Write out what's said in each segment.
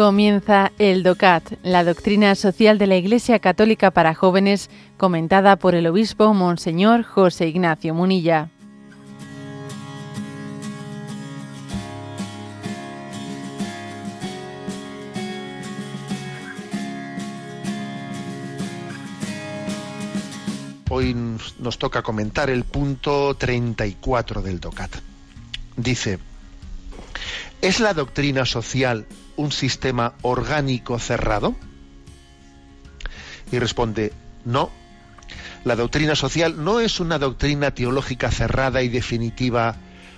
Comienza el DOCAT, la doctrina social de la Iglesia Católica para jóvenes, comentada por el obispo Monseñor José Ignacio Munilla. Hoy nos toca comentar el punto 34 del DOCAT. Dice, ¿es la doctrina social un sistema orgánico cerrado? Y responde, no. La doctrina social no es una doctrina teológica cerrada y definitiva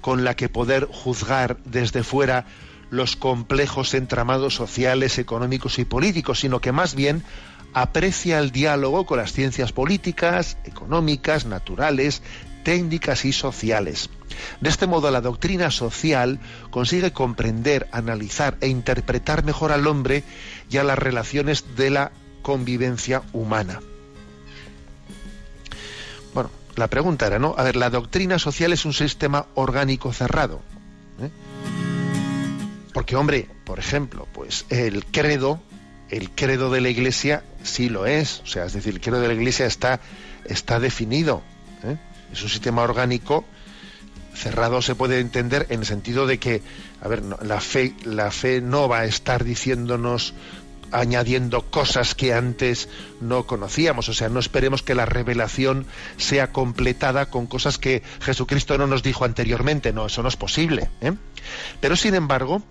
con la que poder juzgar desde fuera los complejos entramados sociales, económicos y políticos, sino que más bien aprecia el diálogo con las ciencias políticas, económicas, naturales, técnicas y sociales. De este modo, la doctrina social consigue comprender, analizar e interpretar mejor al hombre y a las relaciones de la convivencia humana. Bueno, la pregunta era, ¿no? A ver, la doctrina social es un sistema orgánico cerrado. ¿eh? Porque, hombre, por ejemplo, pues el credo, el credo de la Iglesia sí lo es. O sea, es decir, el credo de la Iglesia está, está definido. ¿eh? es un sistema orgánico cerrado se puede entender en el sentido de que, a ver, la fe, la fe no va a estar diciéndonos añadiendo cosas que antes no conocíamos. O sea, no esperemos que la revelación sea completada con cosas que Jesucristo no nos dijo anteriormente. No, eso no es posible. ¿eh? Pero, sin embargo,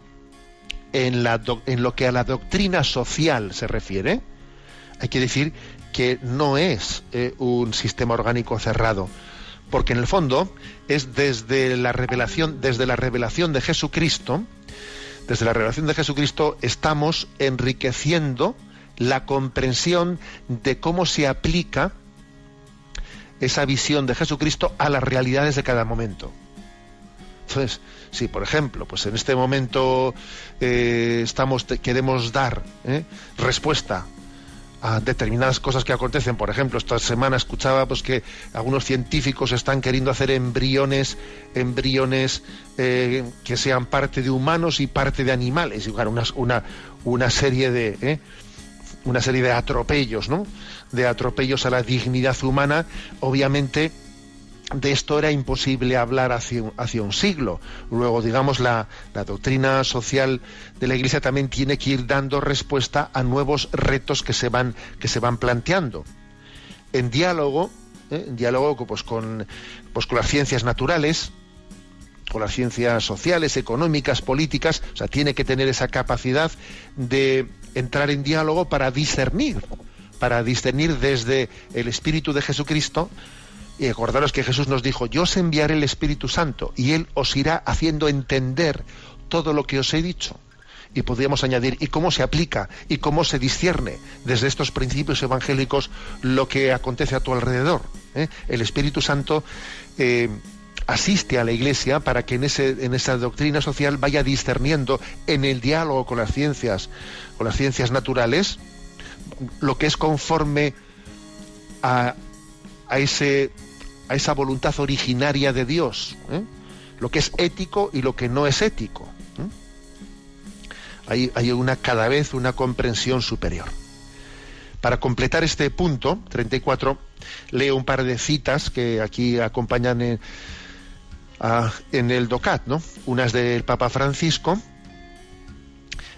en, lo que a la doctrina social se refiere, hay que decir que no es eh, un sistema orgánico cerrado porque en el fondo es desde la revelación, desde la revelación de Jesucristo, desde la revelación de Jesucristo estamos enriqueciendo la comprensión de cómo se aplica esa visión de Jesucristo a las realidades de cada momento. Entonces, si por ejemplo, pues en este momento eh, queremos dar eh, respuesta a determinadas cosas que acontecen. Por ejemplo, esta semana escuchaba pues, que algunos científicos están queriendo hacer embriones, embriones eh, que sean parte de humanos y parte de animales, una, una, serie de una serie de atropellos, ¿no? De atropellos a la dignidad humana, obviamente de esto era imposible hablar hacia, hacia un siglo. Luego, digamos, la, doctrina social de la Iglesia también tiene que ir dando respuesta a nuevos retos que se van, que se van planteando. En diálogo, ¿eh? en diálogo pues, con, pues, con las ciencias naturales, con las ciencias sociales, económicas, políticas, o sea, tiene que tener esa capacidad de entrar en diálogo para discernir, para discernir desde el Espíritu de Jesucristo y acordaros que Jesús nos dijo, yo os enviaré el Espíritu Santo y Él os irá haciendo entender todo lo que os he dicho. Y podríamos añadir, ¿y cómo se aplica? ¿Y cómo se discierne desde estos principios evangélicos lo que acontece a tu alrededor? ¿Eh? El Espíritu Santo eh, asiste a la Iglesia para que en, ese, en esa doctrina social vaya discerniendo en el diálogo con las ciencias, con las ciencias naturales, lo que es conforme a, a, ese, a esa voluntad originaria de Dios, ¿eh? lo que es ético y lo que no es ético. ¿eh? Hay, una cada vez una comprensión superior. Para completar este punto, 34, leo un par de citas que aquí acompañan en, en el DOCAT, ¿no? Unas del Papa Francisco,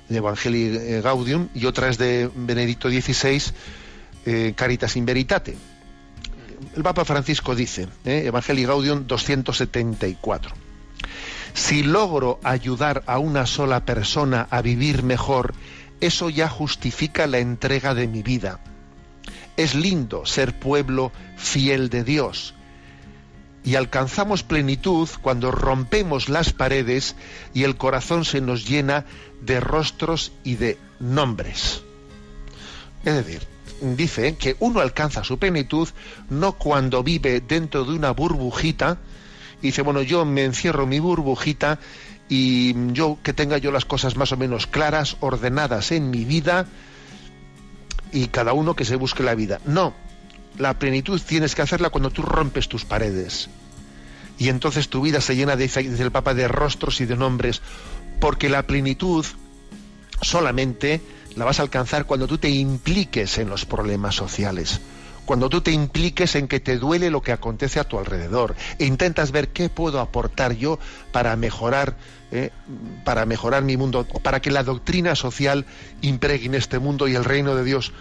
de Evangelii Gaudium, y otras de Benedicto XVI, eh, Caritas in Veritate el Papa Francisco dice, ¿eh? Evangelii Gaudium 274, si logro ayudar a una sola persona a vivir mejor, eso ya justifica la entrega de mi vida. Es lindo ser pueblo fiel de Dios. Y alcanzamos plenitud cuando rompemos las paredes y el corazón se nos llena de rostros y de nombres. Es decir, dice que uno alcanza su plenitud no cuando vive dentro de una burbujita y dice, bueno, yo me encierro mi burbujita y yo que tenga yo las cosas más o menos claras, ordenadas en mi vida y cada uno que se busque la vida. No, la plenitud tienes que hacerla cuando tú rompes tus paredes. Y entonces tu vida se llena, dice el Papa, de rostros y de nombres, porque la plenitud solamente la vas a alcanzar cuando tú te impliques en los problemas sociales, cuando tú te impliques en que te duele lo que acontece a tu alrededor e intentas ver qué puedo aportar yo para mejorar, eh, para mejorar mi mundo, para que la doctrina social impregne este mundo y el reino de Dios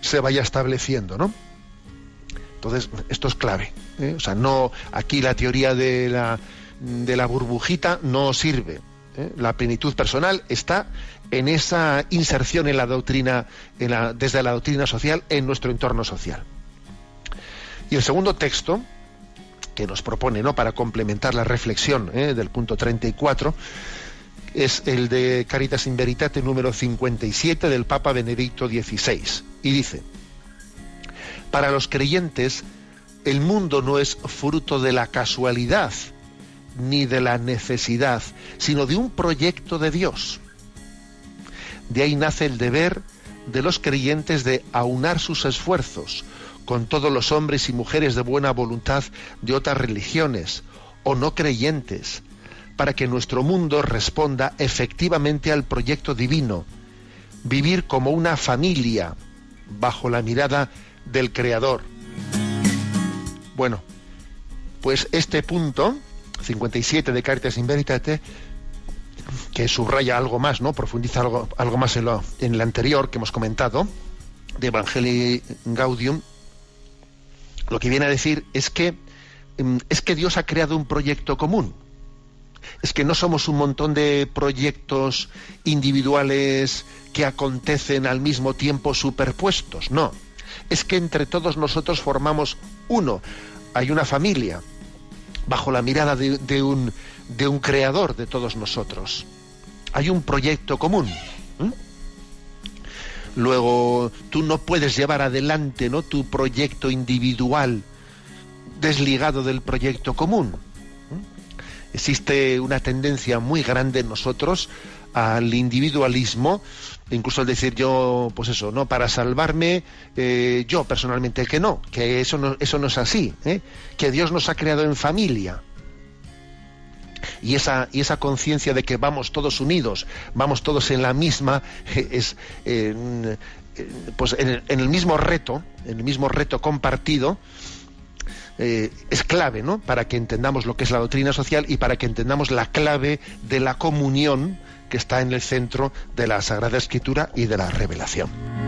se vaya estableciendo, ¿no? Entonces, esto es clave. ¿eh? O sea, no, aquí la teoría de la, de la burbujita no sirve. ¿Eh? La plenitud personal está en esa inserción en la doctrina, desde la doctrina social en nuestro entorno social. Y el segundo texto que nos propone, ¿no? Para complementar la reflexión ¿eh? del punto 34 es el de Caritas in Veritate número 57 del Papa Benedicto XVI y dice para los creyentes, el mundo no es fruto de la casualidad ni de la necesidad, sino de un proyecto de Dios. De ahí nace el deber de los creyentes de aunar sus esfuerzos con todos los hombres y mujeres de buena voluntad de otras religiones o no creyentes, para que nuestro mundo responda efectivamente al proyecto divino, vivir como una familia bajo la mirada del Creador. Bueno, pues este punto, 57 de Caritas in Veritate, que subraya algo más, ¿no? Profundiza algo, algo más en, lo, en anterior que hemos comentado, de Evangelii Gaudium, lo que viene a decir es que, mm, es que Dios ha creado un proyecto común. Es que no somos un montón de proyectos individuales que acontecen al mismo tiempo superpuestos, no es que entre todos nosotros formamos uno. Hay una familia bajo la mirada de, un, de un, creador de todos nosotros. Hay un proyecto común. Luego, tú no puedes llevar adelante ¿no? tu proyecto individual desligado del proyecto común. Existe una tendencia muy grande en nosotros al individualismo incluso el decir yo, pues eso, ¿no? Para salvarme, eh, yo personalmente que no, que eso no, eso no es así, ¿eh? que Dios nos ha creado en familia. Y esa, y esa conciencia de que vamos todos unidos, vamos todos en la misma, es pues en el, mismo reto, en el mismo reto compartido, eh, es clave, ¿no? Para que entendamos lo que es la doctrina social y para que entendamos la clave de la comunión que está en el centro de la Sagrada Escritura y de la revelación.